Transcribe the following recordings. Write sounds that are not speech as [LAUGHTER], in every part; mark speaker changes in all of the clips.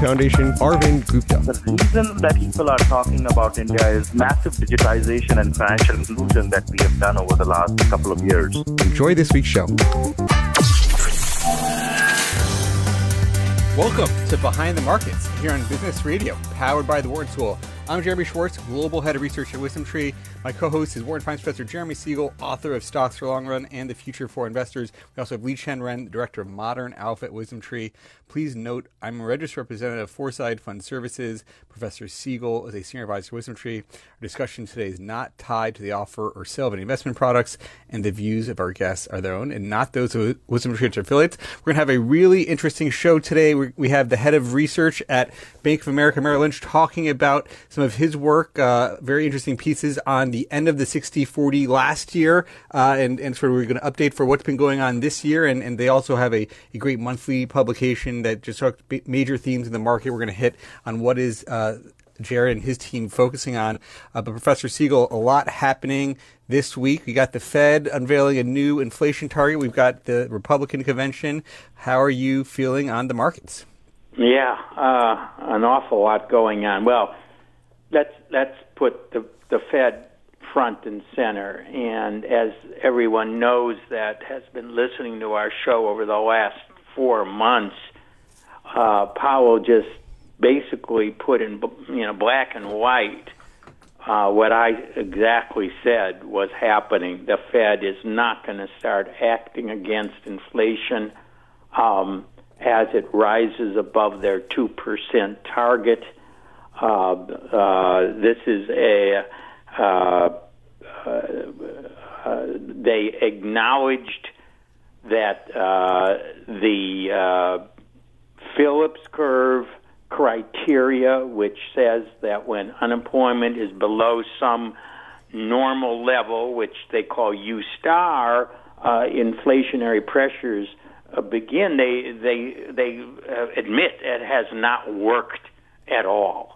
Speaker 1: Foundation, Arvind Gupta.
Speaker 2: The reason that people are talking about India is massive digitization and financial inclusion that we have done over the last couple of years.
Speaker 1: Enjoy this week's show. Welcome to Behind the Markets here on Business Radio, powered by the Wharton School. I'm Jeremy Schwartz, Global Head of Research at WisdomTree. My co-host is Wharton Finance Professor Jeremy Siegel, author of Stocks for Long Run and the Future for Investors. We also have Liqian Ren, the Director of Modern Alpha at WisdomTree. Please note, I'm a registered representative of Foreside Fund Services. Professor Siegel is a senior advisor to WisdomTree. Our discussion today is not tied to the offer or sale of any investment products, and the views of our guests are their own and not those of WisdomTree affiliates. We're going to have a really interesting show today. We have the head of research at Bank of America Merrill Lynch talking about some of his work, uh, very interesting pieces on the end of the 60-40 last year, uh, and, and sort of we're going to update for what's been going on this year. And, and they also have a, a great monthly publication that just talks major themes in the market. We're going to hit on what is uh, Jared and his team focusing on. Uh, but Professor Siegel, a lot happening this week. We got the Fed unveiling a new inflation target. We've got the Republican convention. How are you feeling on the markets?
Speaker 3: Yeah, uh, an awful lot going on. Well, let's let's put the the Fed front and center. And as everyone knows that has been listening to our show over the last four months, uh, Powell just basically put in you know black and white uh, what I exactly said was happening. The Fed is not going to start acting against inflation um, as it rises above their two percent target. Uh, uh, this is a uh, they acknowledged that the Phillips curve criteria, which says that when unemployment is below some normal level, which they call U star, uh, inflationary pressures uh, begin. They they they uh, admit it has not worked at all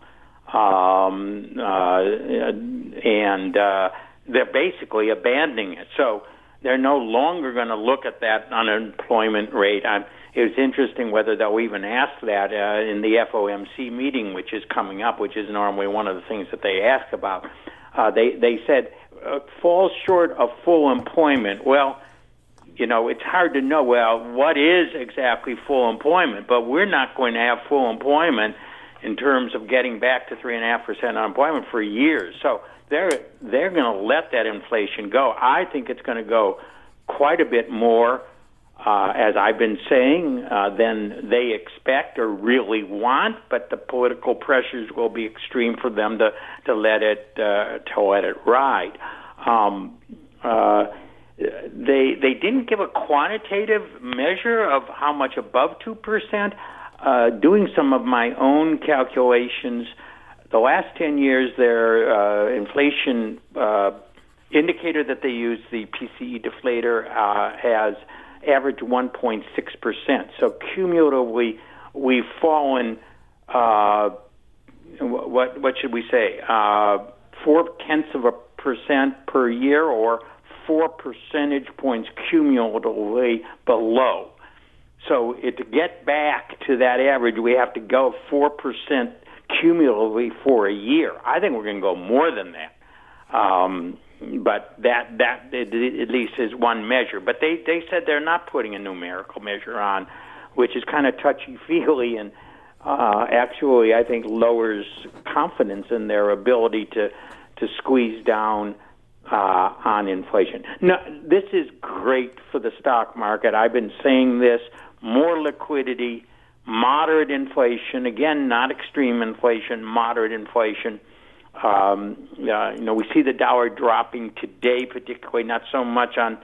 Speaker 3: um, uh, and uh, they're basically abandoning it. So they're no longer going to look at that unemployment rate. I'm, it was interesting whether they'll even ask that uh, in the FOMC meeting, which is coming up, which is normally one of the things that they ask about. Uh, they they said uh, falls short of full employment. Well, you know, it's hard to know. Well, what is exactly full employment? But we're not going to have full employment in terms of getting back to three and a half percent unemployment for years. So they're they're going to let that inflation go. I think it's going to go quite a bit more, uh, as I've been saying, uh, than they expect or really want. But the political pressures will be extreme for them to to let it uh, to let it ride. Um, uh, they they didn't give a quantitative measure of how much above two percent uh, doing some of my own calculations, the last 10 years, their uh, inflation uh, indicator that they use, the PCE deflator, uh, has averaged 1.6%. So cumulatively, we've fallen, uh, what, what should we say, uh, four tenths of a percent per year or four percentage points cumulatively below so it, to get back to that average, we have to go 4% cumulatively for a year. I think we're going to go more than that. Um, but that that at least is one measure. But they they said they're not putting a numerical measure on, which is kind of touchy feely and uh, actually I think lowers confidence in their ability to to squeeze down uh, on inflation. Now this is great for the stock market. I've been saying this more liquidity, moderate inflation, again, not extreme inflation, moderate inflation. Um, uh, you know, we see the dollar dropping today, particularly not so much on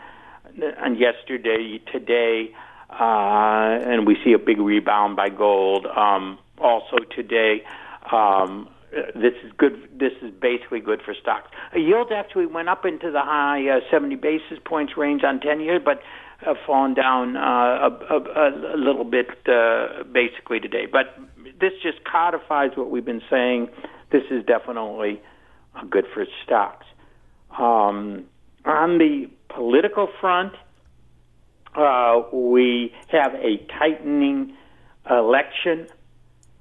Speaker 3: on yesterday, today, uh, and we see a big rebound by gold um, also today. Um, this is good. This is basically good for stocks. A yield actually went up into the high uh, 70 basis points range on 10 years, but have fallen down uh, a, a, a little bit uh, basically today. But this just codifies what we've been saying. This is definitely good for stocks. Um, on the political front, uh, we have a tightening election.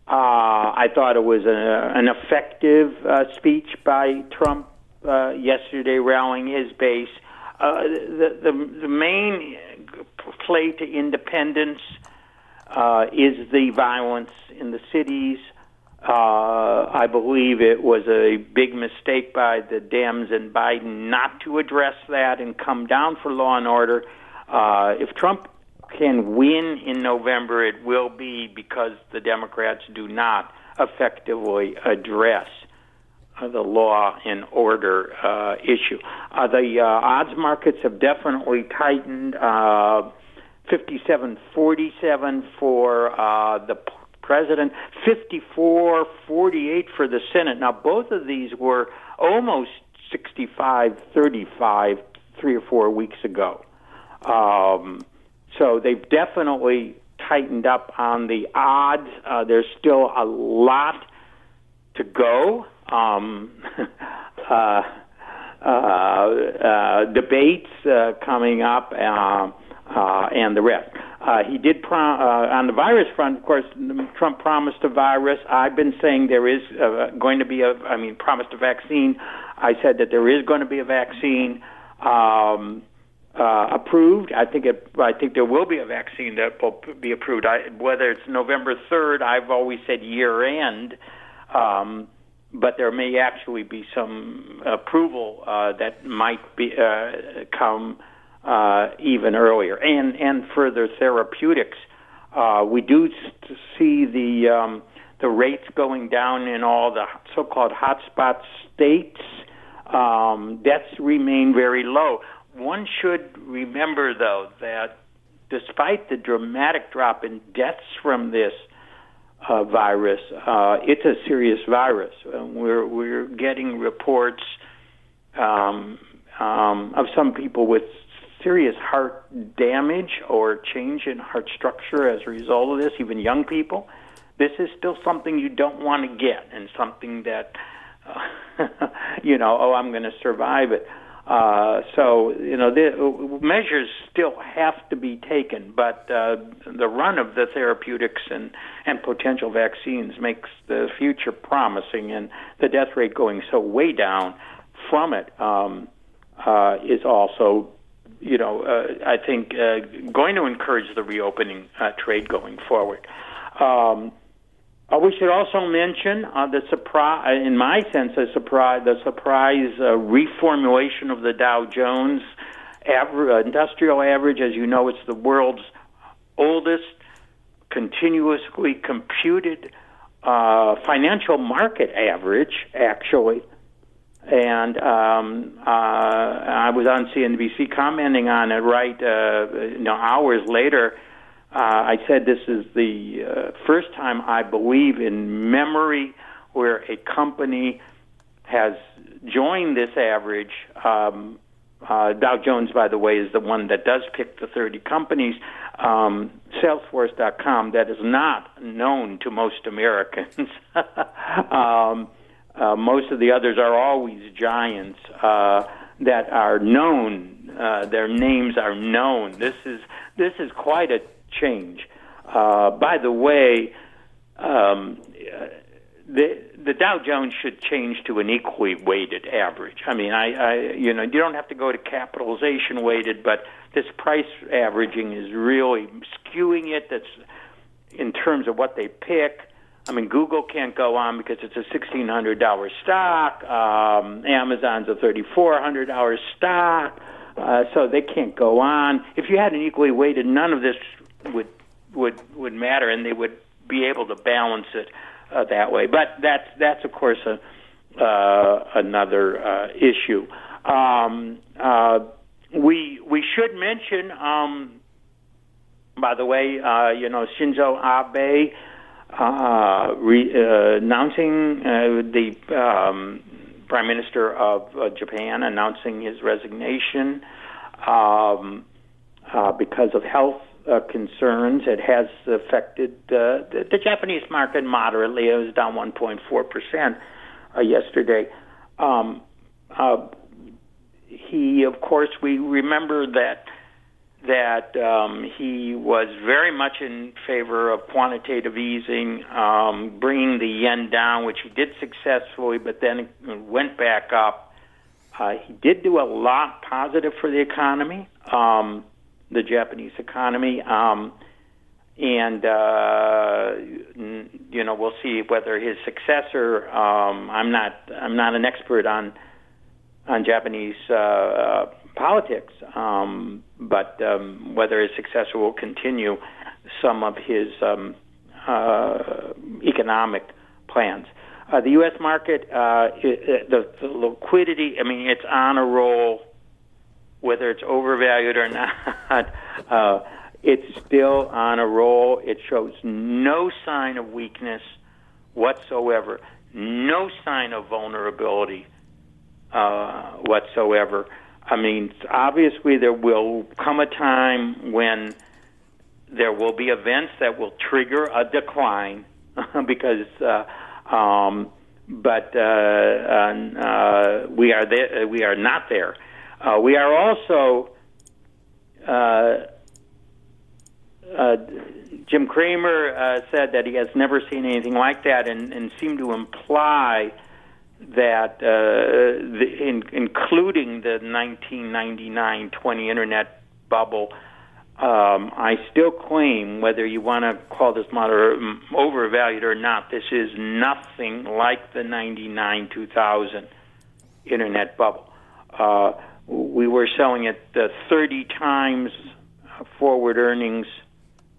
Speaker 3: Uh, I thought it was a, an effective uh, speech by Trump uh, yesterday, rallying his base. Uh, the, the, the main play to independents uh, is the violence in the cities. Uh, I believe it was a big mistake by the Dems and Biden not to address that and come down for law and order. Uh, if Trump can win in November, it will be because the Democrats do not effectively address the law and order uh, issue. Uh, the uh, odds markets have definitely tightened. Uh, 57-47 for uh, the president, 54-48 for the Senate. Now, both of these were almost 65-35 three or four weeks ago. Um, so they've definitely tightened up on the odds. Uh, there's still a lot to go. Um, [LAUGHS] uh, uh, uh, debates uh, coming up, uh, and the rest. He did on the virus front. Of course, Trump promised a virus. I've been saying there is going to be a. I mean, promised a vaccine. I said that there is going to be a vaccine. Um, uh, approved. I think it. I think there will be a vaccine that will be approved. I, whether it's November third, I've always said year end, um, but there may actually be some approval uh, that might be uh, come uh, even earlier, and and further therapeutics. Uh, we do see the um, the rates going down in all the so-called hotspot states. Um, deaths remain very low. One should remember, though, that despite the dramatic drop in deaths from this uh, virus, uh, it's a serious virus. And we're we're getting reports um, um, of some people with serious heart damage or change in heart structure as a result of this, even young people. This is still something you don't want to get, and something that uh, [LAUGHS] you know, oh, I'm going to survive it. Uh, so you know, the measures still have to be taken, but uh, the run of the therapeutics and and potential vaccines makes the future promising, and the death rate going so way down from it um, uh, is also, you know, uh, I think uh, going to encourage the reopening uh, trade going forward. Um, uh, we should also mention uh, the surprise, in my sense, a surprise, the surprise uh, reformulation of the Dow Jones aver- uh, industrial average. As you know, it's the world's oldest continuously computed uh, financial market average, actually. And um, uh, I was on CNBC commenting on it right, you know, hours later uh, I said this is the uh, first time I believe in memory where a company has joined this average. Um, uh, Dow Jones, by the way, is the one that does pick the 30 companies. Um, Salesforce.com, that is not known to most Americans. [LAUGHS] um, uh, most of the others are always giants uh, that are known. Uh, their names are known. This is this is quite a change. Uh, by the way, um, the the Dow Jones should change to an equally weighted average. I mean, I, I you know you don't have to go to capitalization weighted, but this price averaging is really skewing it. That's in terms of what they pick. I mean, Google can't go on because it's a sixteen hundred dollar stock. Um, Amazon's a thirty four hundred dollar stock, uh, so they can't go on. If you had an equally weighted, none of this would would would matter, and they would be able to balance it uh, that way. But that's that's of course a uh, another uh, issue. Um, uh, we we should mention, um, by the way, uh, you know Shinzo Abe uh, re, uh, announcing uh, the um, Prime Minister of uh, Japan announcing his resignation um, uh, because of health uh, concerns. It has affected uh, the, the Japanese market moderately. It was down 1.4 percent uh, yesterday. Um, uh, he, of course, we remember that that um, he was very much in favor of quantitative easing, um, bringing the yen down, which he did successfully, but then went back up. Uh, he did do a lot positive for the economy, um, the Japanese economy, um, and uh, you know we'll see whether his successor. Um, I'm not I'm not an expert on on Japanese uh, politics, um, but um, whether his successor will continue some of his um, uh, economic plans. Uh, the U.S. market, uh, the, the liquidity, I mean, it's on a roll, whether it's overvalued or [LAUGHS] not. uh, it's still on a roll. It shows no sign of weakness whatsoever, no sign of vulnerability uh, whatsoever. I mean, obviously, there will come a time when there will be events that will trigger a decline [LAUGHS] because, uh, um, but uh, uh, we are there. We are not there. Uh, we are also. Uh, uh, Jim Cramer uh, said that he has never seen anything like that, and, and seemed to imply that, uh, the, in, including the 1999-20 internet bubble, um, I still claim, whether you want to call this model overvalued or not, this is nothing like the 99-2000 internet bubble. Uh, we were selling at uh, 30 times forward earnings.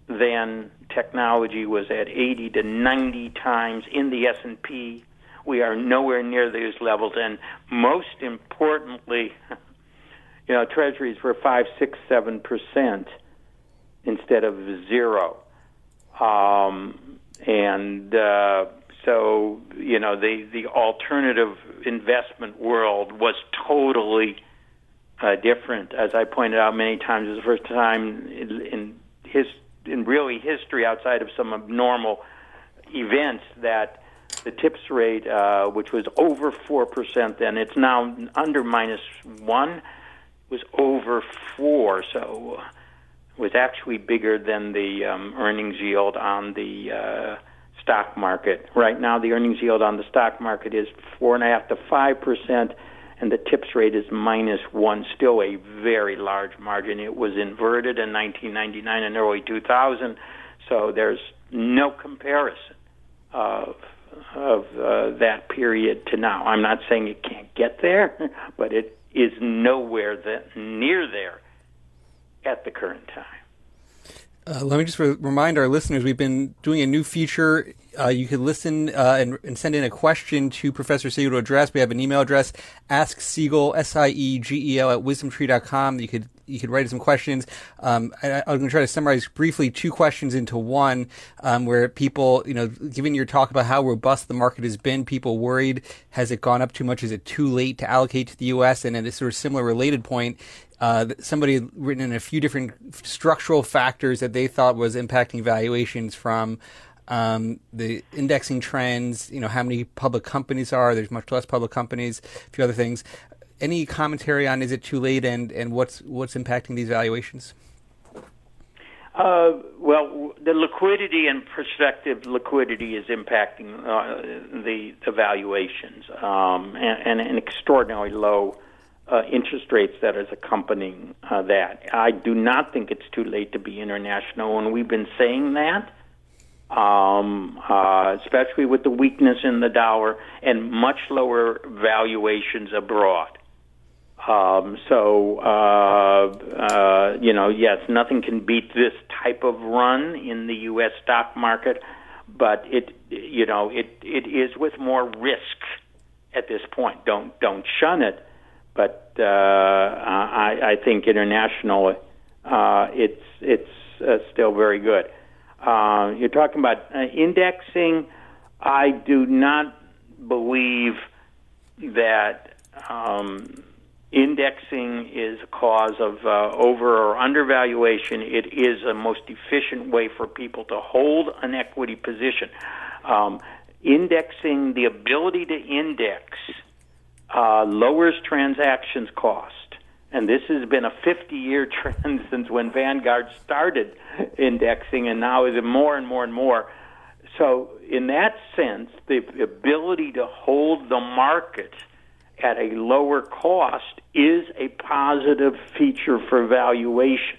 Speaker 3: than technology was at 80 to 90 times in the S&P we are nowhere near those levels, and most importantly, [LAUGHS] you know, treasuries were five, six, seven percent instead of zero, um, and uh, so you know the the alternative investment world was totally uh, different. As I pointed out many times, it was the first time in, in his in really history outside of some abnormal events that the TIPS rate, uh, which was over 4% then, it's now under minus 1, was over 4. So it was actually bigger than the um, earnings yield on the uh, stock market. Right now, the earnings yield on the stock market is 4.5 to 5%, and the TIPS rate is minus 1, still a very large margin. It was inverted in 1999 and early 2000, so there's no comparison of of uh, that period to now. I'm not saying it can't get there, [LAUGHS] but it is nowhere that near there at the current time.
Speaker 1: Uh, let me just re- remind our listeners we've been doing a new feature. Uh, you can listen uh, and, and, send in a question to Professor Siegel to address. We have an email address, ask Siegel, at wisdomtree.com. You could you could write some questions. Um, I, am going to try to summarize briefly two questions into one, um, where people, you know, given your talk about how robust the market has been, people worried, has it gone up too much? Is it too late to allocate to the U.S.? And then a sort of similar related point, uh, somebody had written in a few different structural factors that they thought was impacting valuations from um, the indexing trends, you know, how many public companies are, there's much less public companies, a few other things any commentary on is it too late and, and what's what's impacting these valuations?
Speaker 3: Uh, well, the liquidity and prospective liquidity is impacting uh, the, the valuations, um, and, and, an extraordinarily low uh, interest rates that is accompanying uh, that. I do not think it's too late to be international, and we've been saying that, um, uh, especially with the weakness in the dollar and much lower valuations abroad. Um, so, uh, uh, you know, yes, nothing can beat this type of run in the U.S. stock market, but it, you know, it, it is with more risk at this point. Don't don't shun it, but uh, I, I think internationally uh, it's it's uh, still very good. Uh, you're talking about uh, indexing. I do not believe that um, indexing is a cause of uh, over or undervaluation. It is a most efficient way for people to hold an equity position. Um, indexing, the ability to index, uh, lowers transactions cost. And this has been a 50 year [LAUGHS] trend since when Vanguard started indexing, and now is more and more and more. So, in that sense, the ability to hold the market at a lower cost is a positive feature for valuation.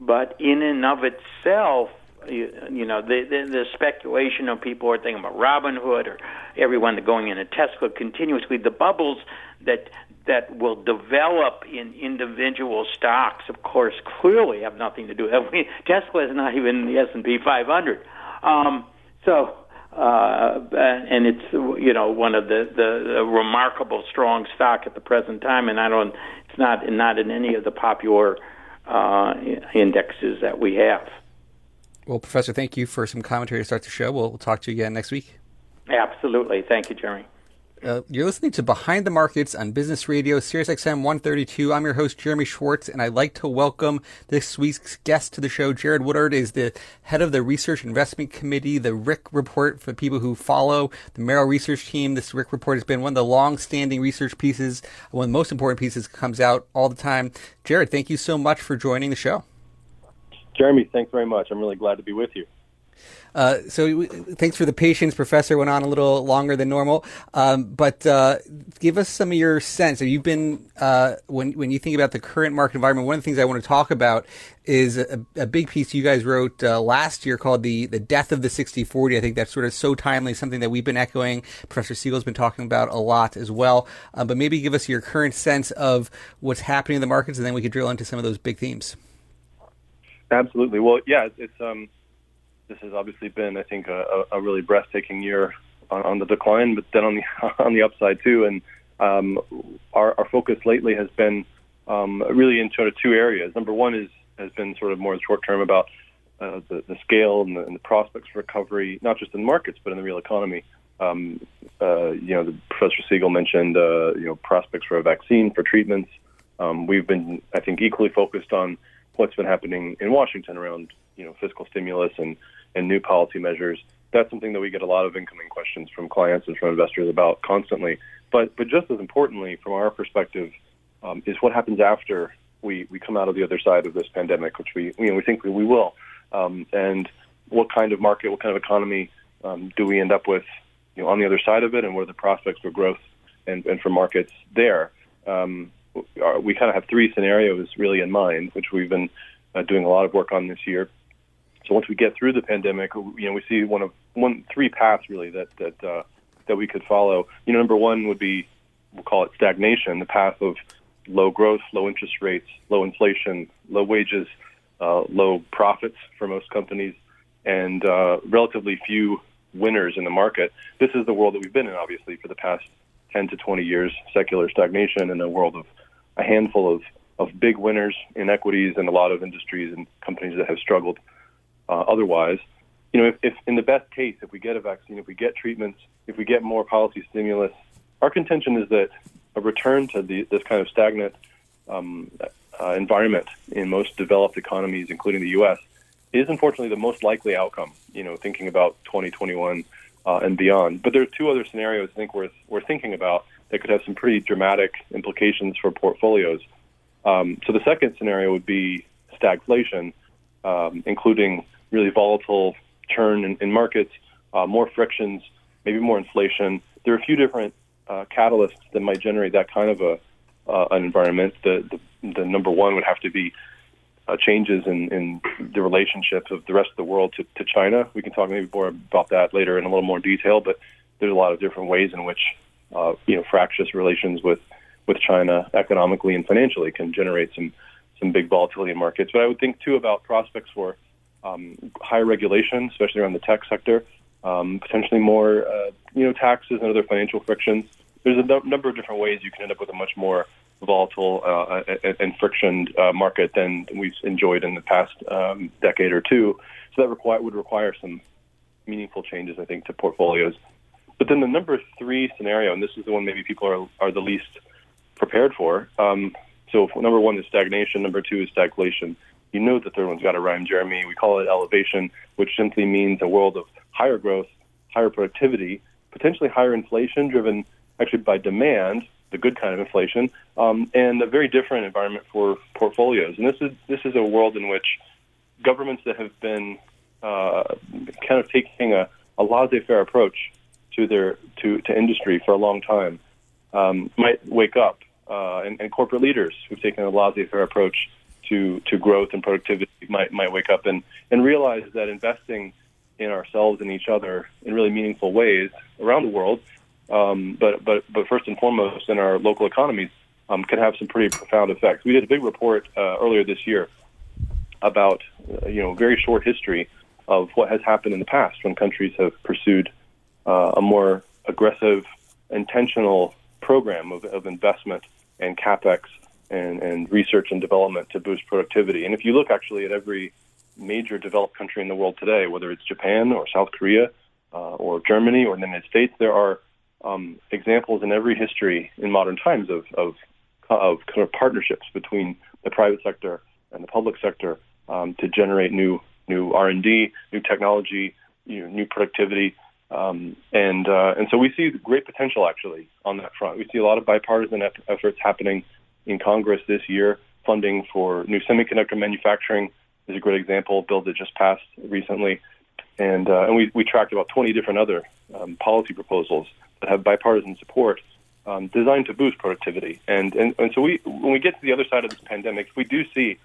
Speaker 3: But in and of itself, you, you know, the, the, the speculation of people are thinking about Robinhood or everyone that going into Tesla continuously, the bubbles that that will develop in individual stocks, of course, clearly have nothing to do. [LAUGHS] Mean, Tesla is not even in the S and P 500. Um, so uh, and it's you know one of the, the, the remarkable strong stock at the present time, and I don't it's not not in any of the popular uh, indexes that we have.
Speaker 1: Well, Professor, thank you for some commentary to start the show. We'll, we'll talk to you again next week.
Speaker 3: Absolutely, thank you, Jeremy.
Speaker 1: Uh, you're listening to Behind the Markets on Business Radio, SiriusXM 132. I'm your host, Jeremy Schwartz, and I'd like to welcome this week's guest to the show. Jared Woodard is the head of the Research Investment Committee, the RIC report for people who follow the Merrill Research Team. This RIC report has been one of the long-standing research pieces, one of the most important pieces comes out all the time. Jared, thank you so much for joining the show.
Speaker 4: Jeremy, thanks very much. I'm really glad to be with you.
Speaker 1: Uh, so thanks for the patience. Professor went on a little longer than normal, um, but uh, give us some of your sense. Have you been uh, when when you think about the current market environment? One of the things I want to talk about is a, a big piece you guys wrote uh, last year called the the death of the 60-40. I think that's sort of so timely, something that we've been echoing. Professor Siegel's been talking about a lot as well. Uh, but maybe give us your current sense of what's happening in the markets, and then we could drill into some of those big themes.
Speaker 4: Absolutely. Well, yeah, it's um this has obviously been, I think, a, a really breathtaking year on, on, the decline, but then on the [LAUGHS] on the upside too. And um, our, our focus lately has been um, really in sort of two areas. Number one is has been sort of more short term about uh, the, the scale and the, and the, prospects for recovery, not just in markets but in the real economy. Um, uh, you know, Professor Siegel mentioned uh, you know prospects for a vaccine for treatments. Um, we've been, I think, equally focused on what's been happening in Washington around you know fiscal stimulus and and new policy measures. That's something that we get a lot of incoming questions from clients and from investors about constantly. But but just as importantly, from our perspective, um, is what happens after we, we come out of the other side of this pandemic, which we you know we think we, we will, um, and what kind of market, what kind of economy um, do we end up with, you know, on the other side of it, and what are the prospects for growth and, and for markets there? Um, we kind of have three scenarios really in mind, which we've been uh, doing a lot of work on this year. So once we get through the pandemic, you know, we see one of one three paths really that that uh, that we could follow. You know, number one would be we'll call it stagnation, the path of low growth, low interest rates, low inflation, low wages, uh, low profits for most companies, and uh, relatively few winners in the market. This is the world that we've been in, obviously, for the past 10 to 20 years, secular stagnation in a world of a handful of, of big winners in equities and a lot of industries and companies that have struggled uh, otherwise. You know, if, if in the best case, if we get a vaccine, if we get treatments, if we get more policy stimulus, our contention is that a return to the, this kind of stagnant um, uh, environment in most developed economies, including the U.S., is unfortunately the most likely outcome. You know, thinking about 2021 uh, and beyond. But there are two other scenarios I think worth worth thinking about that could have some pretty dramatic implications for portfolios. Um, so the second scenario would be stagflation, um, including really volatile turn in, in markets, uh, more frictions, maybe more inflation. There are a few different uh, catalysts that might generate that kind of a uh, an environment. The, the, the number one would have to be uh, changes in, in the relationship of the rest of the world to, to China. We can talk maybe more about that later in a little more detail, but there's a lot of different ways in which uh, you know fractious relations with with China economically and financially can generate some some big volatility in markets. But I would think too about prospects for um, higher regulation, especially around the tech sector, um, potentially more, uh, you know, taxes and other financial frictions, there's a number of different ways you can end up with a much more volatile uh, and frictioned uh, market than we've enjoyed in the past um, decade or two. So that require, would require some meaningful changes, I think, to portfolios. But then the number three scenario, and this is the one maybe people are, are the least prepared for. Um, so number one is stagnation. Number two is stagflation. You know the third one's got to rhyme, Jeremy. We call it elevation, which simply means a world of higher growth, higher productivity, potentially higher inflation driven actually by demand, the good kind of inflation, um, and a very different environment for portfolios. And this is this is a world in which governments that have been uh, kind of taking a, a laissez-faire approach to their to, to industry for a long time um, might wake up, uh, and, and corporate leaders who've taken a laissez-faire approach to to growth and productivity might might wake up and and realize that investing in ourselves and each other in really meaningful ways around the world, um, but but but first and foremost in our local economies, um, can have some pretty profound effects. We did a big report uh, earlier this year about uh, you know very short history of what has happened in the past when countries have pursued uh, a more aggressive, intentional program of, of investment and capex and, and research and development to boost productivity. And if you look actually at every major developed country in the world today, whether it's Japan or South Korea uh, or Germany or the United States, there are um, examples in every history in modern times of, of, of kind of partnerships between the private sector and the public sector um, to generate new new R&D, new technology, you know, new productivity. Um, and uh, and so we see great potential actually on that front. We see a lot of bipartisan efforts happening in Congress this year. Funding for new semiconductor manufacturing is a great example. Bill that just passed recently, and uh, and we we tracked about 20 different other um, policy proposals that have bipartisan support um, designed to boost productivity. And, and and so we when we get to the other side of this pandemic, we do see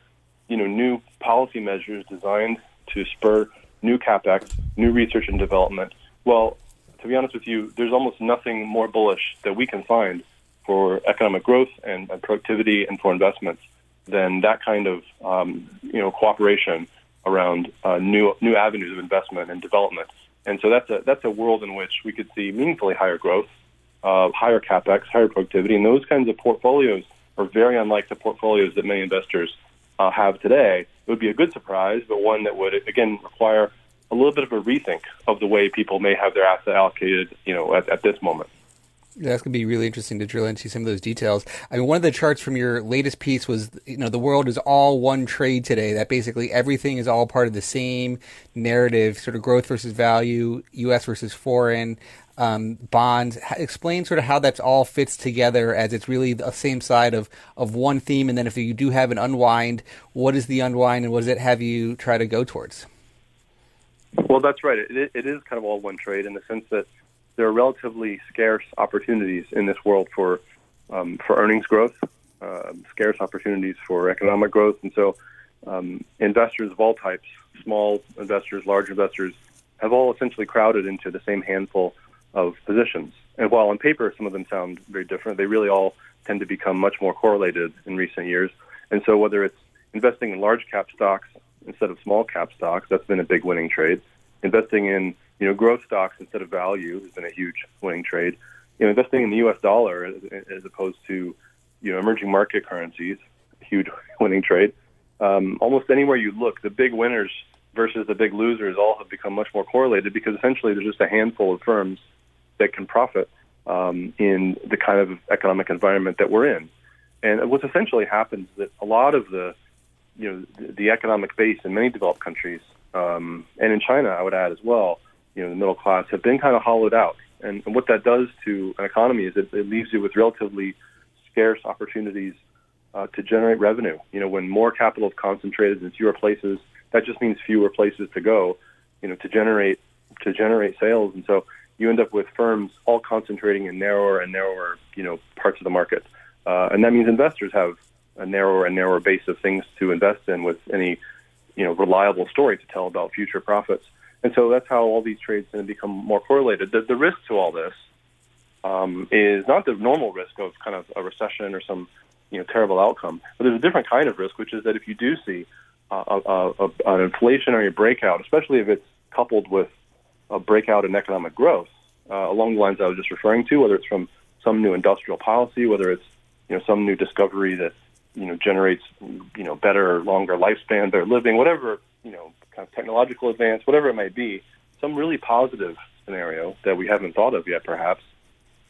Speaker 4: you know new policy measures designed to spur new capex, new research and development. Well, to be honest with you, there's almost nothing more bullish that we can find for economic growth and, and productivity and for investments than that kind of um, you know cooperation around uh, new new avenues of investment and development. And so that's a that's a world in which we could see meaningfully higher growth, uh, higher capex, higher productivity, and those kinds of portfolios are very unlike the portfolios that many investors uh, have today. It would be a good surprise, but one that would again require a little bit of a rethink of the way people may have their asset allocated, you know, at, at this moment.
Speaker 1: That's going to be really interesting to drill into some of those details. I mean, one of the charts from your latest piece was, you know, the world is all one trade today. That basically everything is all part of the same narrative, sort of growth versus value, U.S. versus foreign, um, bonds. Explain sort of how that's all fits together as it's really the same side of, of one theme. And then if you do have an unwind, what is the unwind and what does it have you try to go towards?
Speaker 4: Well, that's right. It, it is kind of all one trade in the sense that there are relatively scarce opportunities in this world for um, for earnings growth, uh, scarce opportunities for economic growth, and so um, investors of all types, small investors, large investors, have all essentially crowded into the same handful of positions. And while on paper some of them sound very different, they really all tend to become much more correlated in recent years. And so whether it's investing in large cap stocks instead of small cap stocks, that's been a big winning trade. Investing in you know growth stocks instead of value has been a huge winning trade. You know, investing in the U.S. dollar as, as opposed to you know emerging market currencies, huge [LAUGHS] winning trade. Um, almost anywhere you look, the big winners versus the big losers all have become much more correlated because essentially there's just a handful of firms that can profit um, in the kind of economic environment that we're in. And what's essentially happened is that a lot of the, you know, the, the economic base in many developed countries, um, and in China, I would add as well, you know, the middle class have been kind of hollowed out. And, and what that does to an economy is it, it leaves you with relatively scarce opportunities uh, to generate revenue. You know, when more capital is concentrated in fewer places, that just means fewer places to go, you know, to generate to generate sales. And so you end up with firms all concentrating in narrower and narrower, you know, parts of the market. Uh, and that means investors have a narrower and narrower base of things to invest in with any, you know, reliable story to tell about future profits. And so that's how all these trades then become more correlated. The, the risk to all this um, is not the normal risk of kind of a recession or some, you know, terrible outcome, but there's a different kind of risk, which is that if you do see a, a, an inflationary breakout, especially if it's coupled with a breakout in economic growth uh, along the lines I was just referring to, whether it's from some new industrial policy, whether it's you know some new discovery that you know generates you know better, longer lifespan, better living, whatever you know kind of technological advance, whatever it might be, some really positive scenario that we haven't thought of yet, perhaps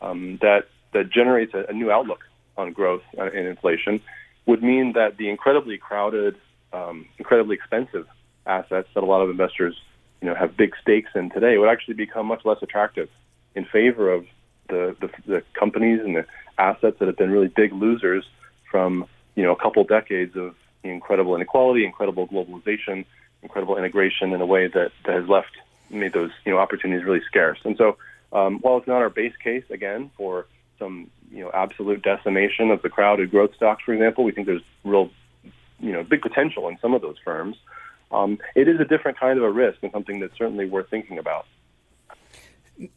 Speaker 4: um, that that generates a, a new outlook on growth and inflation would mean that the incredibly crowded, um, incredibly expensive assets that a lot of investors, you know, have big stakes in today would actually become much less attractive in favor of the, the, the companies and the assets that have been really big losers from, you know, a couple decades of incredible inequality, incredible globalization, incredible integration in a way that, that has left made those you know opportunities really scarce. And so, um, while it's not our base case again for some you know absolute decimation of the crowded growth stocks, for example, we think there's real you know big potential in some of those firms. Um, it is a different kind of a risk and something that's certainly worth thinking about.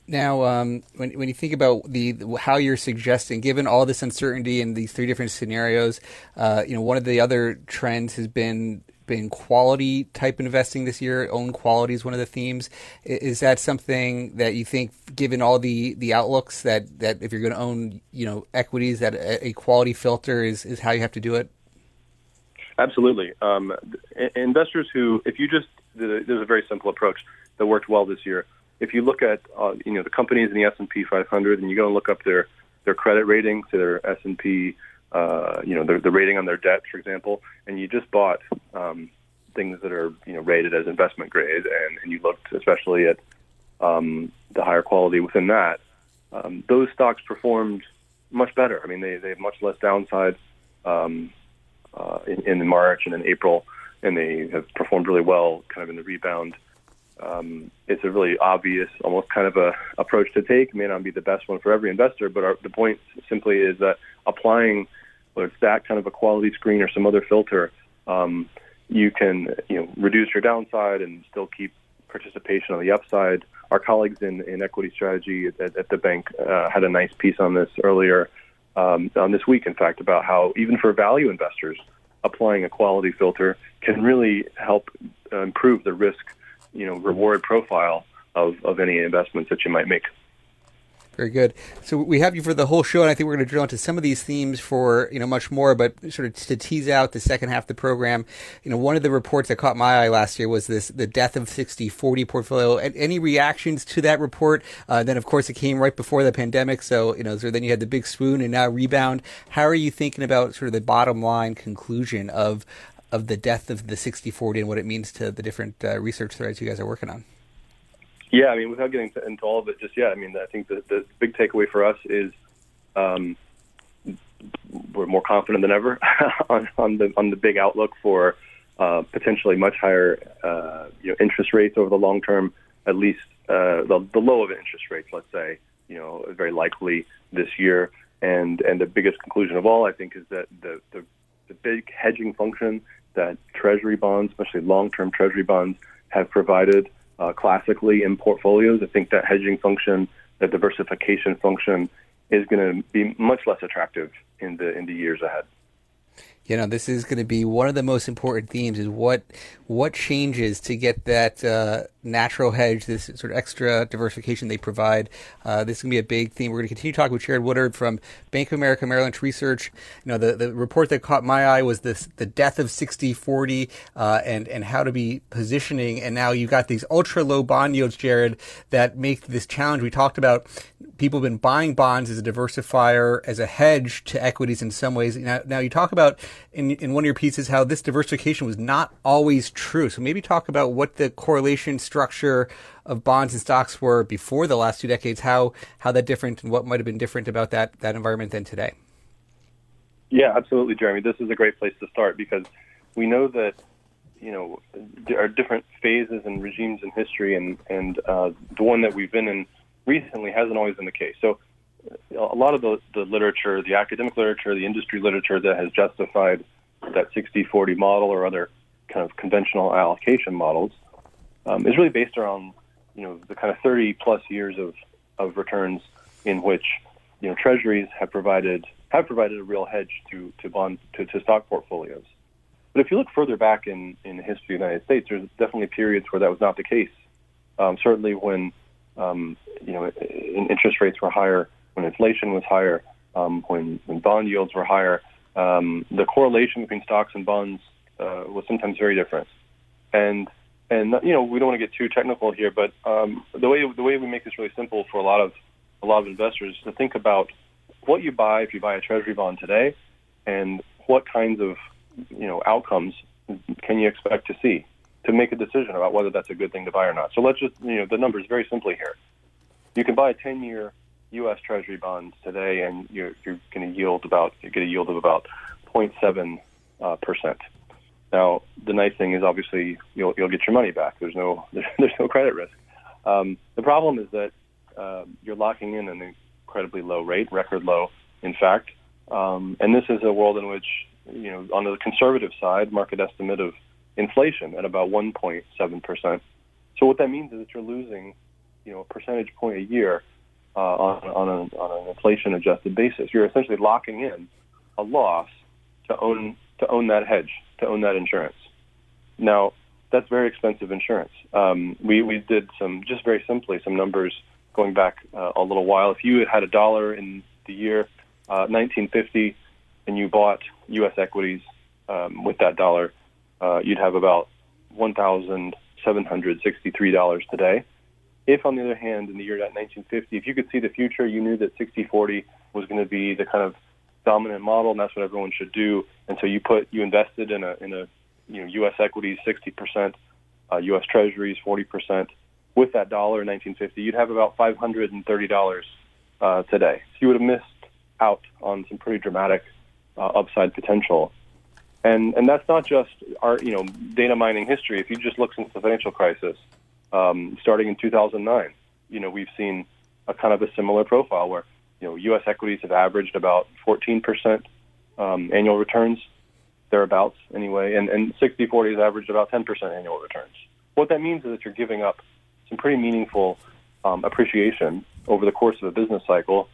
Speaker 1: Now, um, when when you think about the how you're suggesting, given all this uncertainty in these three different scenarios, uh, you know, one of the other trends has been been quality type investing this year. Own quality is one of the themes. Is that something that you think, given all the, the outlooks, that, that if you're going to own you know equities, that a, quality filter is, is how you have to do it?
Speaker 4: Absolutely. Um, investors who, if you just, there's a very simple approach that worked well this year. If you look at uh, you know the companies in the S and P 500 and you go and look up their their credit ratings, their S and P uh, you know, the, the rating on their debt, for example, and you just bought um, things that are, you know, rated as investment grade, and, and you looked especially at um, the higher quality within that, um, those stocks performed much better. I mean, they, they have much less downside um, uh, in, in March and in April, and they have performed really well kind of in the rebound. Um, it's a really obvious, almost kind of a approach to take. It may not be the best one for every investor, but our, the point simply is that applying – whether it's that kind of a quality screen or some other filter, um, you can you know reduce your downside and still keep participation on the upside. Our colleagues in, in equity strategy at, at the bank uh, had a nice piece on this earlier um, on this week, in fact, about how even for value investors, applying a quality filter can really help uh, improve the risk, you know, reward profile of, of any investments that you might make.
Speaker 1: Very good. So we have you for the whole show, and I think we're going to drill into some of these themes for you know much more. But sort of to tease out the second half of the program, you know, one of the reports that caught my eye last year was this the death of 60-40 portfolio. Any reactions to that report? Uh, then of course it came right before the pandemic, so you know, so then you had the big swoon and now rebound. How are you thinking about sort of the bottom line conclusion of of the death of the 60-40 and what it means to the different uh, research threads you guys are working on?
Speaker 4: Yeah, I mean, without getting into all of it just yet, I mean, I think the, the big takeaway for us is um, we're more confident than ever [LAUGHS] on, on the on the big outlook for uh, potentially much higher uh, you know interest rates over the long term, at least uh, the, the low of interest rates, let's say, you know, very likely this year. And and the biggest conclusion of all, I think, is that the the, the big hedging function that Treasury bonds, especially long-term Treasury bonds, have provided uh, classically in portfolios. I think that hedging function, that diversification function, is going to be much less attractive in the in the years ahead
Speaker 1: you know this is going to be one of the most important themes is what what changes to get that uh, natural hedge this sort of extra diversification they provide. Uh, this is going to be a big theme. We're going to continue talking with Jared Woodard from Bank of America Merrill Lynch Research. You know the, the report that caught my eye was this the death of 60 40 uh, and and how to be positioning. And now you've got these ultra low bond yields Jared that make this challenge. We talked about people have been buying bonds as a diversifier as a hedge to equities in some ways. Now, now you talk about in, in one of your pieces how this diversification was not always true. So maybe talk about what the correlation structure of bonds and stocks were before the last two decades, how how that different and what might have been different about that that environment than today.
Speaker 4: Yeah, absolutely, Jeremy. This is a great place to start because we know that you know there are different phases and regimes in history, and and uh, the one that we've been in recently hasn't always been the case. So a lot of the, the literature, the academic literature, the industry literature that has justified that 60-40 model or other kind of conventional allocation models um, is really based around you know the kind of 30 plus years of, of returns in which you know treasuries have provided have provided a real hedge to to bond to, to stock portfolios. But if you look further back in, in the history of the United States, there's definitely periods where that was not the case. Um, certainly when um, you know interest rates were higher when inflation was higher, um, when, when bond yields were higher, um, the correlation between stocks and bonds uh, was sometimes very different. And and you know we don't want to get too technical here, but um, the way the way we make this really simple for a lot of a lot of investors is to think about what you buy if you buy a treasury bond today, and what kinds of you know outcomes can you expect to see to make a decision about whether that's a good thing to buy or not. So let's just you know the numbers very simply here. You can buy a 10-year U.S. Treasury bonds today, and you're, you're going to yield about you get a yield of about 0.7 uh, percent. Now, the nice thing is obviously you'll you'll get your money back. There's no [LAUGHS] there's no credit risk. Um, the problem is that uh, you're locking in an incredibly low rate, record low, in fact. Um, and this is a world in which you know on the conservative side, market estimate of inflation at about 1.7 percent. So what that means is that you're losing you know a percentage point a year uh, on on, a, on an inflation adjusted basis. You're essentially locking in a loss to own to own that hedge, to own that insurance. Now, that's very expensive insurance. Um, we we did some just very simply some numbers going back uh, a little while. If you had a dollar in the year uh, 1950 and you bought U.S. equities um, with that dollar, uh, you'd have about $1,763 today. If, on the other hand, in the year 1950, if you could see the future, you knew that 60-40 was going to be the kind of dominant model, and that's what everyone should do. And so you put you invested in a in a you know U.S. equities 60%, uh, U.S. Treasuries 40%. With that dollar in 1950, you'd have about $530 uh, today. So you would have missed out on some pretty dramatic uh, upside potential. And and that's not just our you know data mining history. If you just look since the financial crisis, um, starting in 2009, you know we've seen a kind of a similar profile where you know U.S. equities have averaged about 14 percent um, annual returns, thereabouts anyway, and and 60/40 has averaged about 10 percent annual returns. What that means is that you're giving up some pretty meaningful um, appreciation over the course of a business cycle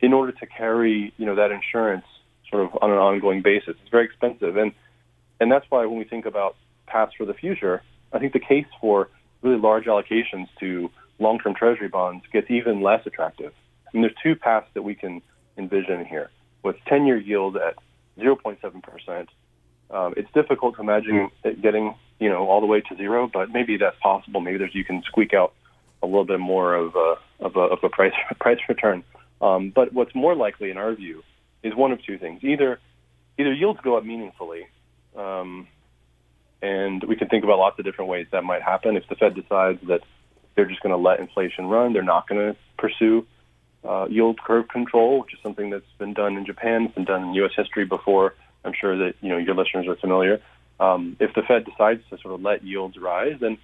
Speaker 4: in order to carry you know that insurance sort of on an ongoing basis. It's very expensive, and and that's why when we think about paths for the future, I think the case for really large allocations to long-term Treasury bonds gets even less attractive. There's two paths that we can envision here. With 10-year yield at 0.7 percent, um, it's difficult to imagine it getting you know all the way to zero, but maybe that's possible. Maybe there's you can squeak out a little bit more of a of a, of a price [LAUGHS] price return. Um, but what's more likely, in our view, is one of two things: either either yields go up meaningfully, um, and we can think about lots of different ways that might happen. If the Fed decides that they're just going to let inflation run, they're not going to pursue uh, yield curve control, which is something that's been done in Japan, it's been done in U.S. history before. I'm sure that you know your listeners are familiar. Um, if the Fed decides to sort of let yields rise, then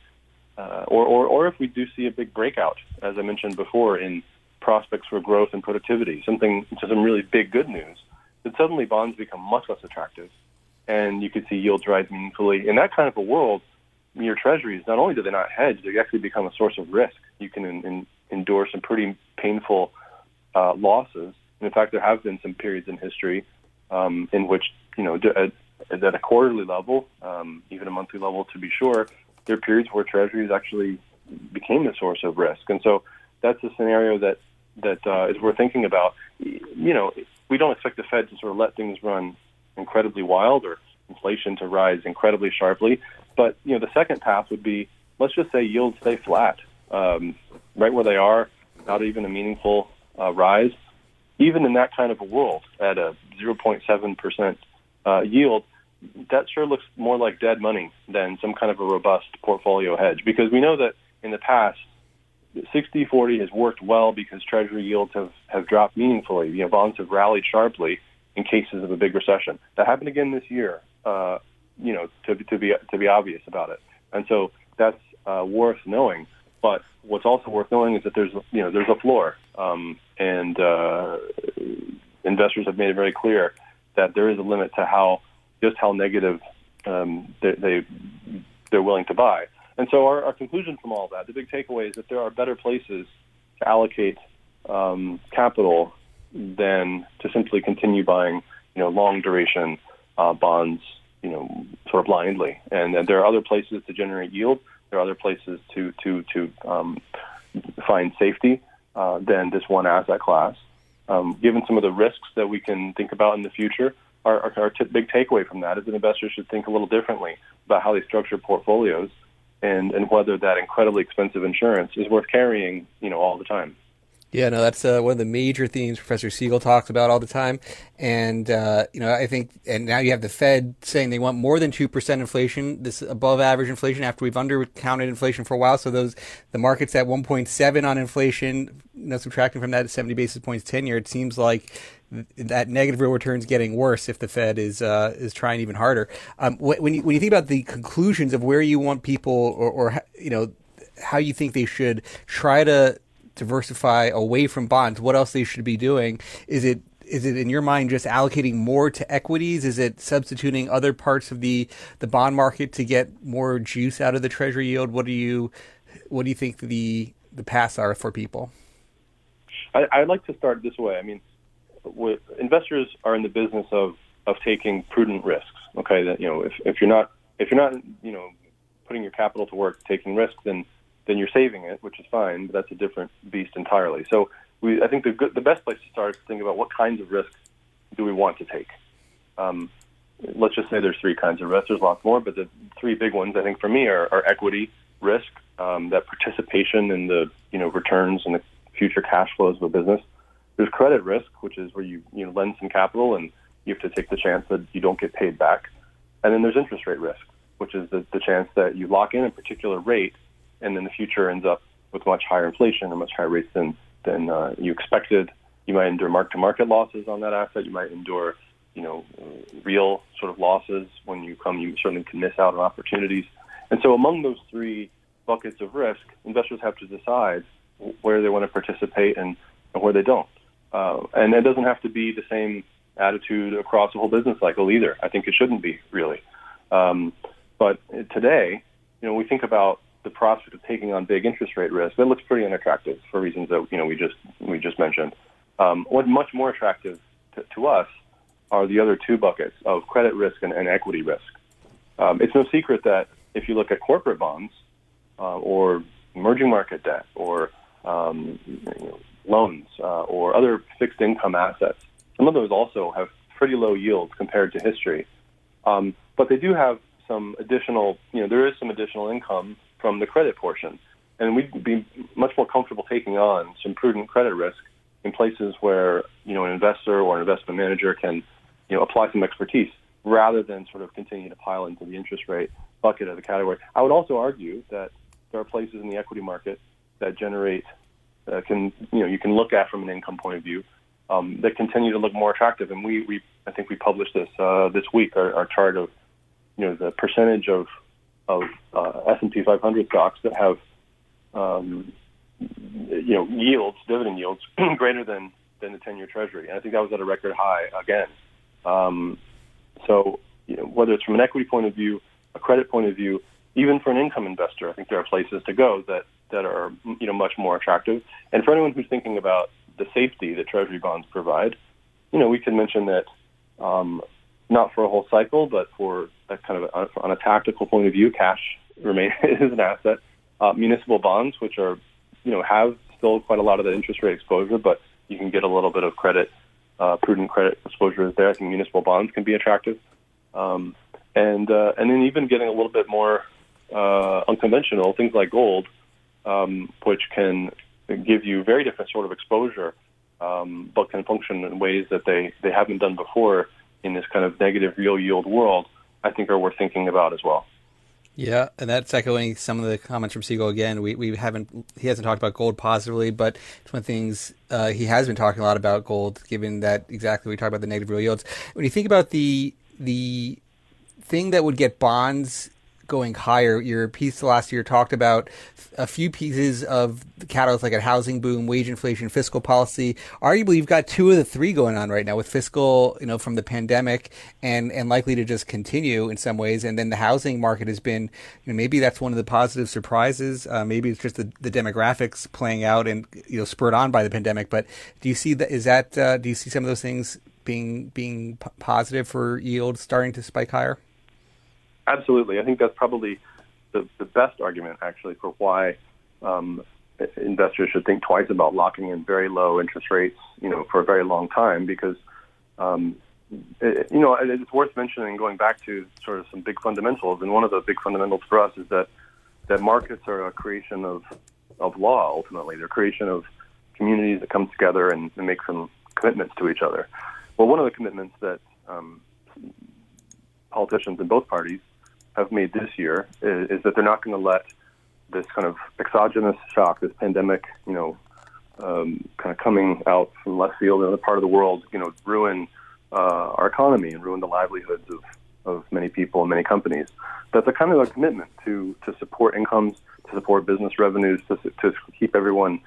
Speaker 4: uh, or, or or if we do see a big breakout, as I mentioned before, in prospects for growth and productivity, something some really big good news, then suddenly bonds become much less attractive, and you could see yields rise meaningfully. In that kind of a world, your treasuries not only do they not hedge, they actually become a source of risk. You can in, in, endure some pretty painful uh, losses. And in fact, there have been some periods in history um, in which you know at, at a quarterly level, um, even a monthly level to be sure, there are periods where treasuries actually became a source of risk. And so that's a scenario that that uh, is worth thinking about. You know, we don't expect the Fed to sort of let things run incredibly wild or inflation to rise incredibly sharply. But you know, the second path would be let's just say yields stay flat, um, right where they are, not even a meaningful uh, rise. Even in that kind of a world, at a 0.7 percent uh, yield, that sure looks more like dead money than some kind of a robust portfolio hedge. Because we know that in the past, 60-40 has worked well because Treasury yields have, have dropped meaningfully. You know, bonds have rallied sharply in cases of a big recession. That happened again this year. Uh, you know, to, to be to be obvious about it, and so that's uh, worth knowing. But what's also worth knowing is that there's you know there's a floor, um, and uh, investors have made it very clear that there is a limit to how just how negative um, they, they they're willing to buy. And so our, our conclusion from all that, the big takeaway is that there are better places to allocate um, capital than to simply continue buying, you know, long duration uh, bonds, you know, sort of blindly. And, and there are other places to generate yield. There are other places to to to um, find safety uh, than this one asset class. um, given some of the risks that we can think about in the future, our, our, our t- big takeaway from that is that investors should think a little differently about how they structure portfolios and, and whether that incredibly expensive insurance is worth carrying, you know, all the time.
Speaker 1: Yeah, no, that's uh, one of the major themes Professor Siegel talks about all the time. And, uh, you know, I think, and now you have the Fed saying they want more than 2% inflation, this above average inflation after we've undercounted inflation for a while. So those, the market's at 1.7 on inflation, you know, subtracting from that 70 basis points 10 year, it seems like that negative real return is getting worse if the Fed is uh, is trying even harder. Um, when you when you think about the conclusions of where you want people or, or you know how you think they should try to diversify away from bonds, what else they should be doing? Is it is it in your mind just allocating more to equities? Is it substituting other parts of the the bond market to get more juice out of the treasury yield? What do you what do you think the the paths are for people?
Speaker 4: I, I'd like to start this way. I mean, investors are in the business of of taking prudent risks. Okay, that you know, if if you're not if you're not you know putting your capital to work, taking risks, then then you're saving it, which is fine, but that's a different beast entirely. So we, I think the good, the best place to start is to think about what kinds of risks do we want to take. Um, let's just say there's three kinds of risks. There's lots more, but the three big ones I think for me are, are equity risk, um, that participation in the you know returns and the future cash flows of a business. There's credit risk, which is where you you know lend some capital and you have to take the chance that you don't get paid back. And then there's interest rate risk, which is the, the chance that you lock in a particular rate and then the future ends up with much higher inflation or much higher rates than than uh, you expected. You might endure mark-to-market losses on that asset. You might endure, you know, real sort of losses when you come. You certainly can miss out on opportunities. And so, among those three buckets of risk, investors have to decide where they want to participate and, and where they don't. Uh, and it doesn't have to be the same attitude across the whole business cycle either. I think it shouldn't be really. Um, but today, you know, we think about the prospect of taking on big interest rate risk, that looks pretty unattractive for reasons that you know we just we just mentioned. Um, what's much more attractive to, to, us are the other two buckets of credit risk and, and equity risk. Um, it's no secret that if you look at corporate bonds uh, or emerging market debt or um, loans uh, or other fixed income assets, some of those also have pretty low yields compared to history. Um, but they do have some additional, you know, there is some additional income from the credit portion. And we'd be much more comfortable taking on some prudent credit risk in places where, you know, an investor or an investment manager can, you know, apply some expertise rather than sort of continue to pile into the interest rate bucket of the category. I would also argue that there are places in the equity market that generate, uh, can, you know, you can look at from an income point of view um, that continue to look more attractive. And we, we I think we published this uh, this week, our, our chart of, you know, the percentage of of uh, S&P 500 stocks that have, um, you know, yields, dividend yields [CLEARS THROAT] greater than than the 10-year Treasury, and I think that was at a record high again. Um, so, you know, whether it's from an equity point of view, a credit point of view, even for an income investor, I think there are places to go that that are you know much more attractive. And for anyone who's thinking about the safety that Treasury bonds provide, you know, we can mention that um, not for a whole cycle, but for a kind of a, on a tactical point of view, cash remains [LAUGHS] is an asset. Uh, municipal bonds, which are you know have still quite a lot of the interest rate exposure, but you can get a little bit of credit, uh, prudent credit exposure is there. I think municipal bonds can be attractive, um, and uh, and then even getting a little bit more uh, unconventional things like gold, um, which can give you very different sort of exposure, um, but can function in ways that they they haven't done before in this kind of negative real yield world, I think are worth thinking about as well.
Speaker 1: Yeah, and that's echoing some of the comments from Siegel again. We we haven't he hasn't talked about gold positively, but it's one of the things uh, he has been talking a lot about gold, given that exactly we talked about the negative real yields. When you think about the the thing that would get bonds going higher. Your piece last year talked about a few pieces of the catalyst, like a housing boom, wage inflation, fiscal policy. Arguably, you've got two of the three going on right now with fiscal, you know, from the pandemic and and likely to just continue in some ways. And then the housing market has been, you know, maybe that's one of the positive surprises. Uh, maybe it's just the, the demographics playing out and you know spurred on by the pandemic. But do you see that? Is that uh, do you see some of those things being being p- positive for yield starting to spike higher?
Speaker 4: Absolutely. I think that's probably the, the best argument, actually, for why um, investors should think twice about locking in very low interest rates, you know, for a very long time because, um, it, you know, it's worth mentioning going back to sort of some big fundamentals. And one of the big fundamentals for us is that that markets are a creation of of law. Ultimately, they're a creation of communities that come together and, and make some commitments to each other. Well, one of the commitments that um, politicians in both parties have made this year is, is that they're not going to let this kind of exogenous shock, this pandemic, you know, um, kind of coming out from left field in another part of the world, you know, ruin uh, our economy and ruin the livelihoods of, of many people and many companies. That's a kind of a commitment to to support incomes, to support business revenues, to to keep everyone,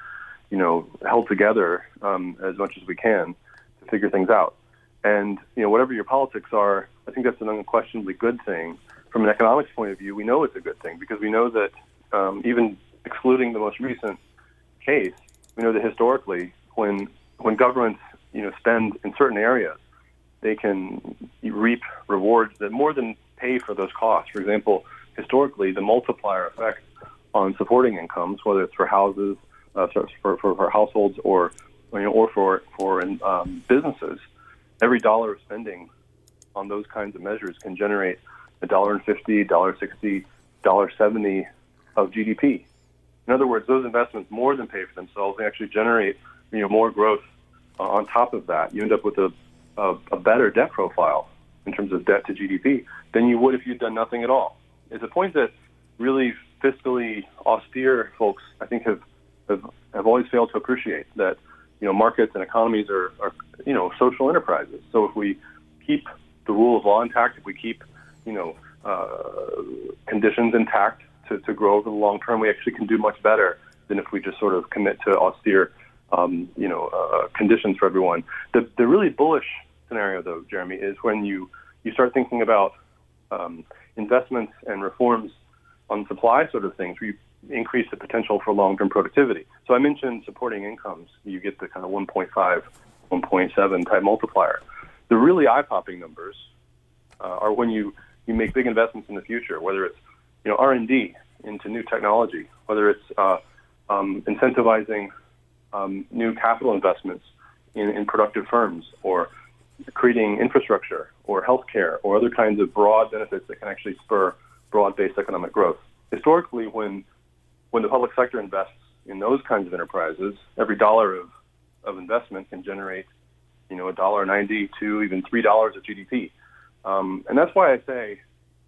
Speaker 4: you know, held together um, as much as we can to figure things out. And you know, whatever your politics are, I think that's an unquestionably good thing. From an economics point of view, we know it's a good thing because we know that um, even excluding the most recent case, we know that historically, when when governments you know spend in certain areas, they can reap rewards that more than pay for those costs. For example, historically, the multiplier effect on supporting incomes, whether it's for houses, uh, for, for, for households, or you know, or for for um, businesses, every dollar of spending on those kinds of measures can generate a dollar and fifty, dollar sixty, dollar seventy of GDP. In other words, those investments more than pay for themselves. They actually generate you know more growth uh, on top of that. You end up with a, a, a better debt profile in terms of debt to GDP than you would if you'd done nothing at all. It's a point that really fiscally austere folks, I think, have have, have always failed to appreciate that you know markets and economies are, are you know social enterprises. So if we keep the rule of law intact, if we keep you know uh, conditions intact, to, to grow over the long term, we actually can do much better than if we just sort of commit to austere, um, you know, uh, conditions for everyone. The, the really bullish scenario, though, Jeremy, is when you, you start thinking about um, investments and reforms on supply sort of things, where you increase the potential for long-term productivity. So I mentioned supporting incomes. You get the kind of 1.5, 1.7 type multiplier. The really eye-popping numbers uh, are when you, you make big investments in the future, whether it's you know, R&D into new technology, whether it's uh, um, incentivizing um, new capital investments in, in productive firms or creating infrastructure or healthcare or other kinds of broad benefits that can actually spur broad-based economic growth. Historically, when when the public sector invests in those kinds of enterprises, every dollar of, of investment can generate, you know, a dollar ninety to even three dollars of GDP, um, and that's why I say,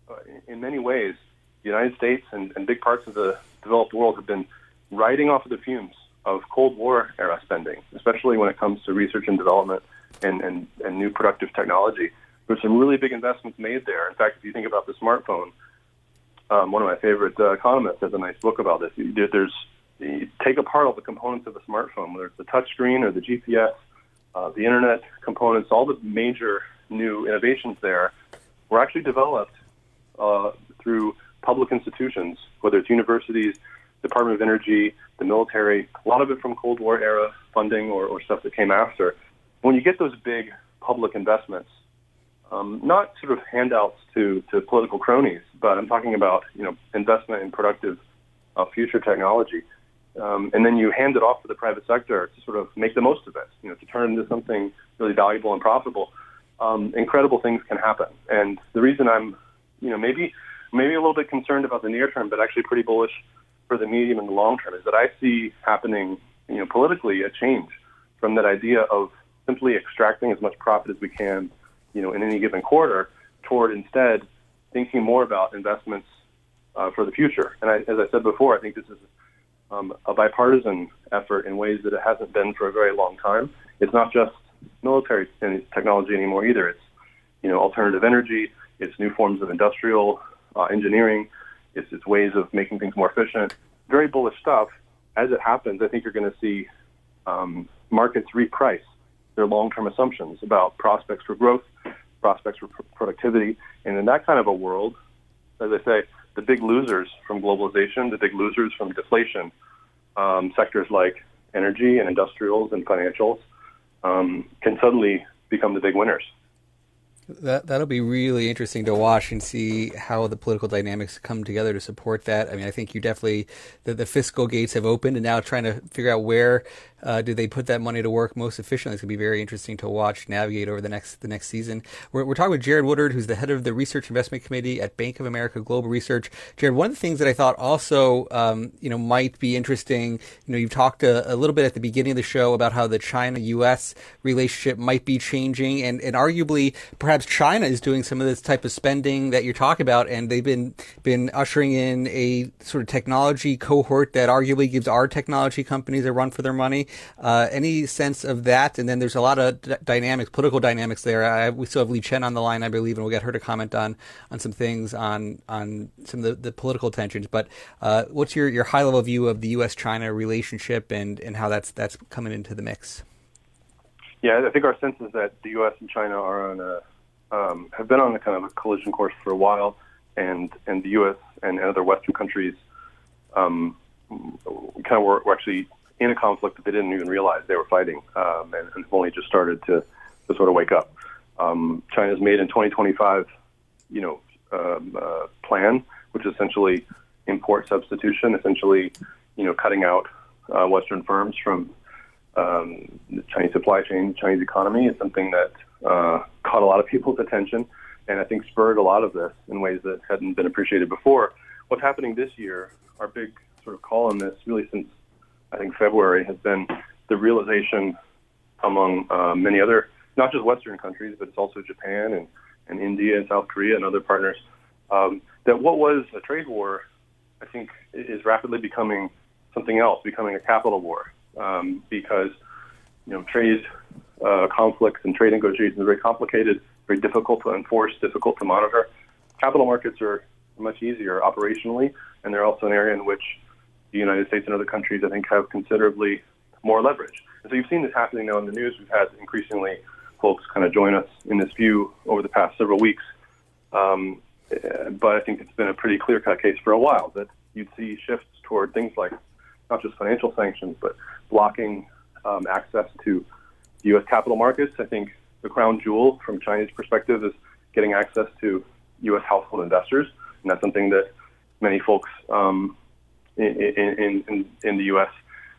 Speaker 4: uh, in many ways, the United States and, and big parts of the developed world have been riding off of the fumes of Cold War era spending, especially when it comes to research and development and, and, and new productive technology. There's some really big investments made there. In fact, if you think about the smartphone, um, one of my favorite uh, economists has a nice book about this. There's you take apart all the components of a smartphone, whether it's the touchscreen or the GPS, uh, the internet components, all the major new innovations there were actually developed uh, through public institutions, whether it's universities, Department of Energy, the military, a lot of it from Cold War era funding or, or stuff that came after. When you get those big public investments, um, not sort of handouts to, to political cronies, but I'm talking about you know investment in productive uh, future technology, um, and then you hand it off to the private sector to sort of make the most of it, you know, to turn into something really valuable and profitable. Um, incredible things can happen, and the reason I'm, you know, maybe maybe a little bit concerned about the near term, but actually pretty bullish for the medium and the long term is that I see happening, you know, politically a change from that idea of simply extracting as much profit as we can, you know, in any given quarter toward instead thinking more about investments uh, for the future. And I, as I said before, I think this is um, a bipartisan effort in ways that it hasn't been for a very long time. It's not just military technology anymore either. It's you know alternative energy. It's new forms of industrial uh, engineering. It's, it's ways of making things more efficient. Very bullish stuff. As it happens, I think you're going to see um, markets reprice their long-term assumptions about prospects for growth, prospects for pr- productivity, and in that kind of a world, as I say, the big losers from globalization, the big losers from deflation, um, sectors like energy and industrials and financials um, can suddenly become the big winners.
Speaker 1: That that'll be really interesting to watch and see how the political dynamics come together to support that. I mean, I think you definitely the, the fiscal gates have opened, and now trying to figure out where uh, do they put that money to work most efficiently. It's going to be very interesting to watch navigate over the next the next season. We're, we're talking with Jared Woodard, who's the head of the Research Investment Committee at Bank of America Global Research. Jared, one of the things that I thought also um, you know might be interesting. You know, you've talked a, a little bit at the beginning of the show about how the China-U.S. relationship might be changing, and and arguably perhaps China is doing some of this type of spending that you're talking about, and they've been been ushering in a sort of technology cohort that arguably gives our technology companies a run for their money. Uh, any sense of that? And then there's a lot of d- dynamics, political dynamics there. I, we still have Li Chen on the line, I believe, and we'll get her to comment on on some things on on some of the, the political tensions. But uh, what's your, your high level view of the U.S. China relationship and and how that's that's coming into the mix?
Speaker 4: Yeah, I think our sense is that the U.S. and China are on a um, have been on a kind of a collision course for a while, and and the U.S. and other Western countries um, kind of were actually in a conflict that they didn't even realize they were fighting, um, and, and only just started to, to sort of wake up. Um, China's made in 2025, you know, um, uh, plan, which is essentially import substitution, essentially, you know, cutting out uh, Western firms from um, the Chinese supply chain, Chinese economy is something that uh, caught a lot of people's attention, and I think spurred a lot of this in ways that hadn't been appreciated before. What's happening this year, our big sort of call on this, really since I think February, has been the realization among uh, many other, not just Western countries, but it's also Japan and, and India and South Korea and other partners, um, that what was a trade war, I think, is rapidly becoming something else, becoming a capital war, um, because you know trade uh, conflicts and trade negotiations are very complicated, very difficult to enforce, difficult to monitor. Capital markets are much easier operationally, and they're also an area in which the United States and other countries, I think, have considerably more leverage. So you've seen this happening now in the news. We've had increasingly folks kind of join us in this view over the past several weeks. Um, but I think it's been a pretty clear-cut case for a while that you'd see shifts toward things like not just financial sanctions, but blocking um, access to U.S. capital markets. I think the crown jewel from China's perspective is getting access to U.S. household investors, and that's something that many folks um, in, in, in, the U.S.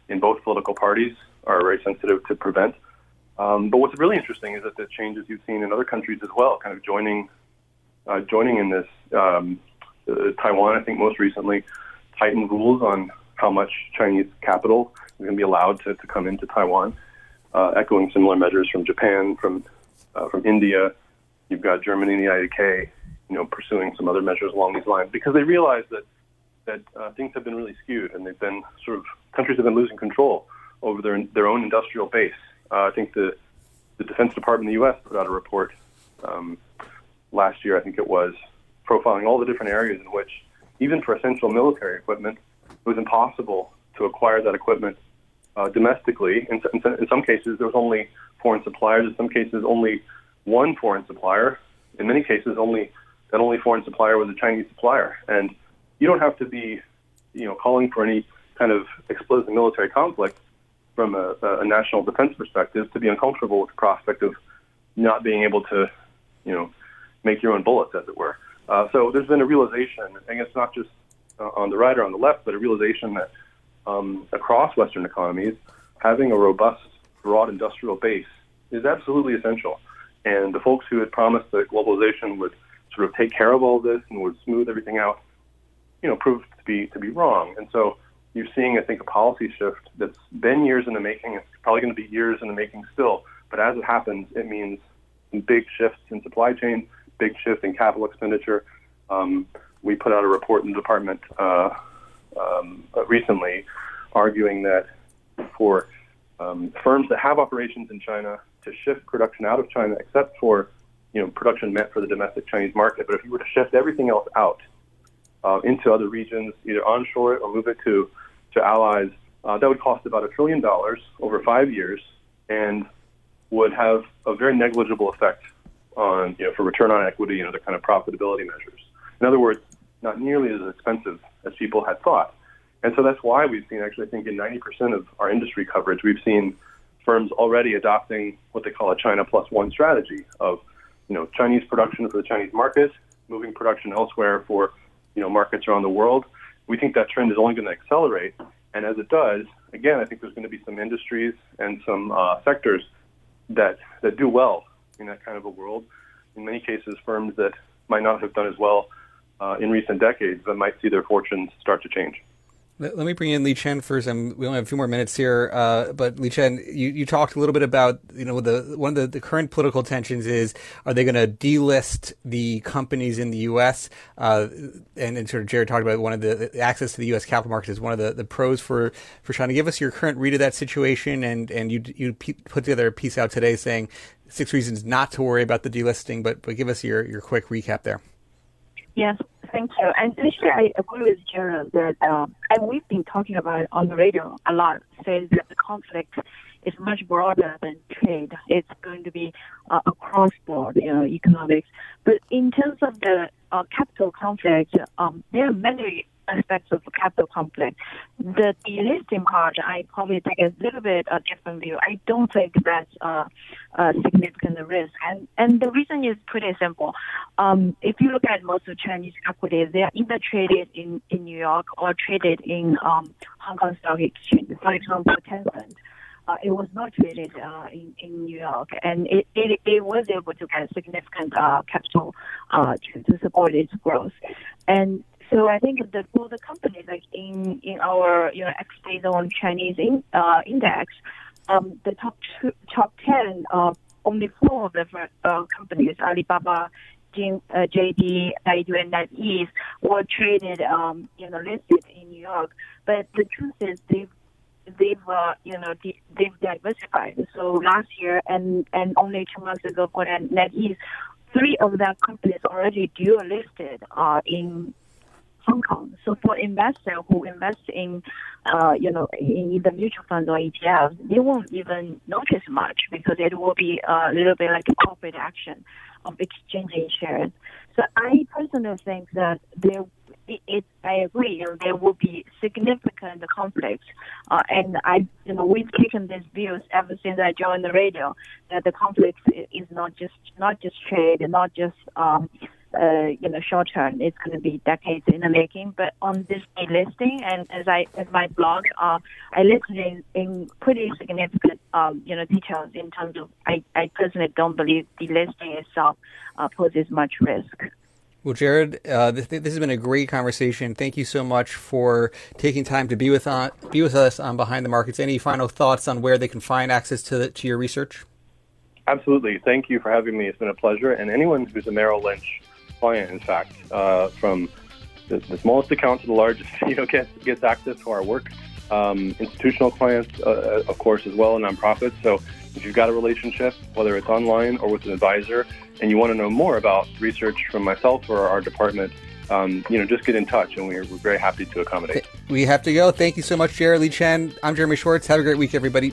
Speaker 4: in both political parties are very sensitive to prevent. Um, but what's really interesting is that the changes you've seen in other countries as well, kind of joining uh, joining in this. Um, uh, Taiwan, I think, most recently tightened rules on how much Chinese capital is going to be allowed to, to come into Taiwan uh, echoing similar measures from Japan, from uh, from India. You've got Germany and the IDK, you know, pursuing some other measures along these lines because they realize that that uh, things have been really skewed and they've been sort of countries have been losing control over their their own industrial base. Uh, I think the the Defense Department in the U.S. put out a report um, last year, I think it was, profiling all the different areas in which, even for essential military equipment, it was impossible to acquire that equipment uh, domestically. In, in, in some cases, there was only foreign suppliers. In some cases, only one foreign supplier. In many cases, only that only foreign supplier was a Chinese supplier. And you don't have to be, you know, calling for any kind of explosive military conflict from a, a national defense perspective to be uncomfortable with the prospect of not being able to, you know, make your own bullets, as it were. Uh, so there's been a realization, and it's not just uh, on the right or on the left, but a realization that um, across Western economies, having a robust, broad industrial base is absolutely essential. And the folks who had promised that globalization would sort of take care of all this and would smooth everything out, you know, proved to be to be wrong. And so you're seeing, I think, a policy shift that's been years in the making. It's probably going to be years in the making still. But as it happens, it means big shifts in supply chain, big shift in capital expenditure. Um, we put out a report in the department uh, um, recently, arguing that for um, firms that have operations in China to shift production out of China, except for you know production meant for the domestic Chinese market, but if you were to shift everything else out uh, into other regions, either onshore or move it to to allies, uh, that would cost about a trillion dollars over five years, and would have a very negligible effect on you know for return on equity and other kind of profitability measures. In other words, not nearly as expensive as people had thought. And so that's why we've seen, actually, I think in 90% of our industry coverage, we've seen firms already adopting what they call a China plus one strategy of, you know Chinese production for the Chinese market, moving production elsewhere for you know markets around the world. We think that trend is only going to accelerate, and as it does, again, I think there's going to be some industries and some uh, sectors that that do well in that kind of a world. In many cases, firms that might not have done as well uh, in recent decades that might see their fortunes start to change.
Speaker 1: Let, let me bring in Li Chen first. we only have a few more minutes here, uh, but Li Chen, you, you talked a little bit about you know the one of the, the current political tensions is are they going to delist the companies in the U.S. Uh, and, and sort of Jared talked about one of the, the access to the U.S. capital markets is one of the, the pros for for to give us your current read of that situation, and and you you put together a piece out today saying six reasons not to worry about the delisting, but but give us your your quick recap there.
Speaker 5: Yes, thank you. And actually, I agree with Jared that, um, and we've been talking about it on the radio a lot, says that the conflict is much broader than trade. It's going to be uh, across board, you know, economics. But in terms of the uh, capital conflict, um, there are many aspects of the capital conflict. The delisting part, I probably take a little bit a different view. I don't think that's uh, a significant risk, and and the reason is pretty simple. Um, if you look at most of Chinese equities, they are either traded in in New York or traded in um, Hong Kong Stock Exchange. For example, Tencent. Uh, it was not traded uh, in, in New York, and it, it, it was able to get significant uh, capital uh, to, to support its growth. And so I think that for the companies like in in our you know ex-state on Chinese in, uh, index, um, the top two, top ten, uh, only four of the uh, companies, Alibaba, Jing, uh, JD, Baidu, and NetEase, were traded um, you know listed in New York. But the truth is they've they've uh, you know they've diversified. So last year and and only two months ago for NetEase, three of their companies already dual listed uh, in Hong Kong. So for investors who invest in, uh, you know, in either mutual funds or ETFs, they won't even notice much because it will be a little bit like a corporate action of exchanging shares. So I personally think that there, it, it I agree, you know, there will be significant conflicts, uh, and I, you know, we've taken these views ever since I joined the radio that the conflict is not just not just trade, not just um, uh, you know, short term, it's going to be decades in the making. But on this listing, and as I, as my blog, uh, I listed in, in pretty significant, um, you know, details in terms of, I, I personally don't believe delisting itself uh, poses much risk.
Speaker 1: Well, Jared, uh, this, this, has been a great conversation. Thank you so much for taking time to be with on, uh, be with us on Behind the Markets. Any final thoughts on where they can find access to the, to your research?
Speaker 4: Absolutely. Thank you for having me. It's been a pleasure. And anyone who's a Merrill Lynch client, in fact, uh, from the, the, smallest account to the largest, [LAUGHS] you know, gets gets access to our work. Um, institutional clients, uh, of course, as well, and nonprofits. So if you've got a relationship, whether it's online or with an advisor, and you want to know more about research from myself or our department, um, you know, just get in touch, and we're, we're very happy to accommodate.
Speaker 1: We have to go. Thank you so much, Jared Li Chen. I'm Jeremy Schwartz. Have a great week, everybody.